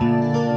oh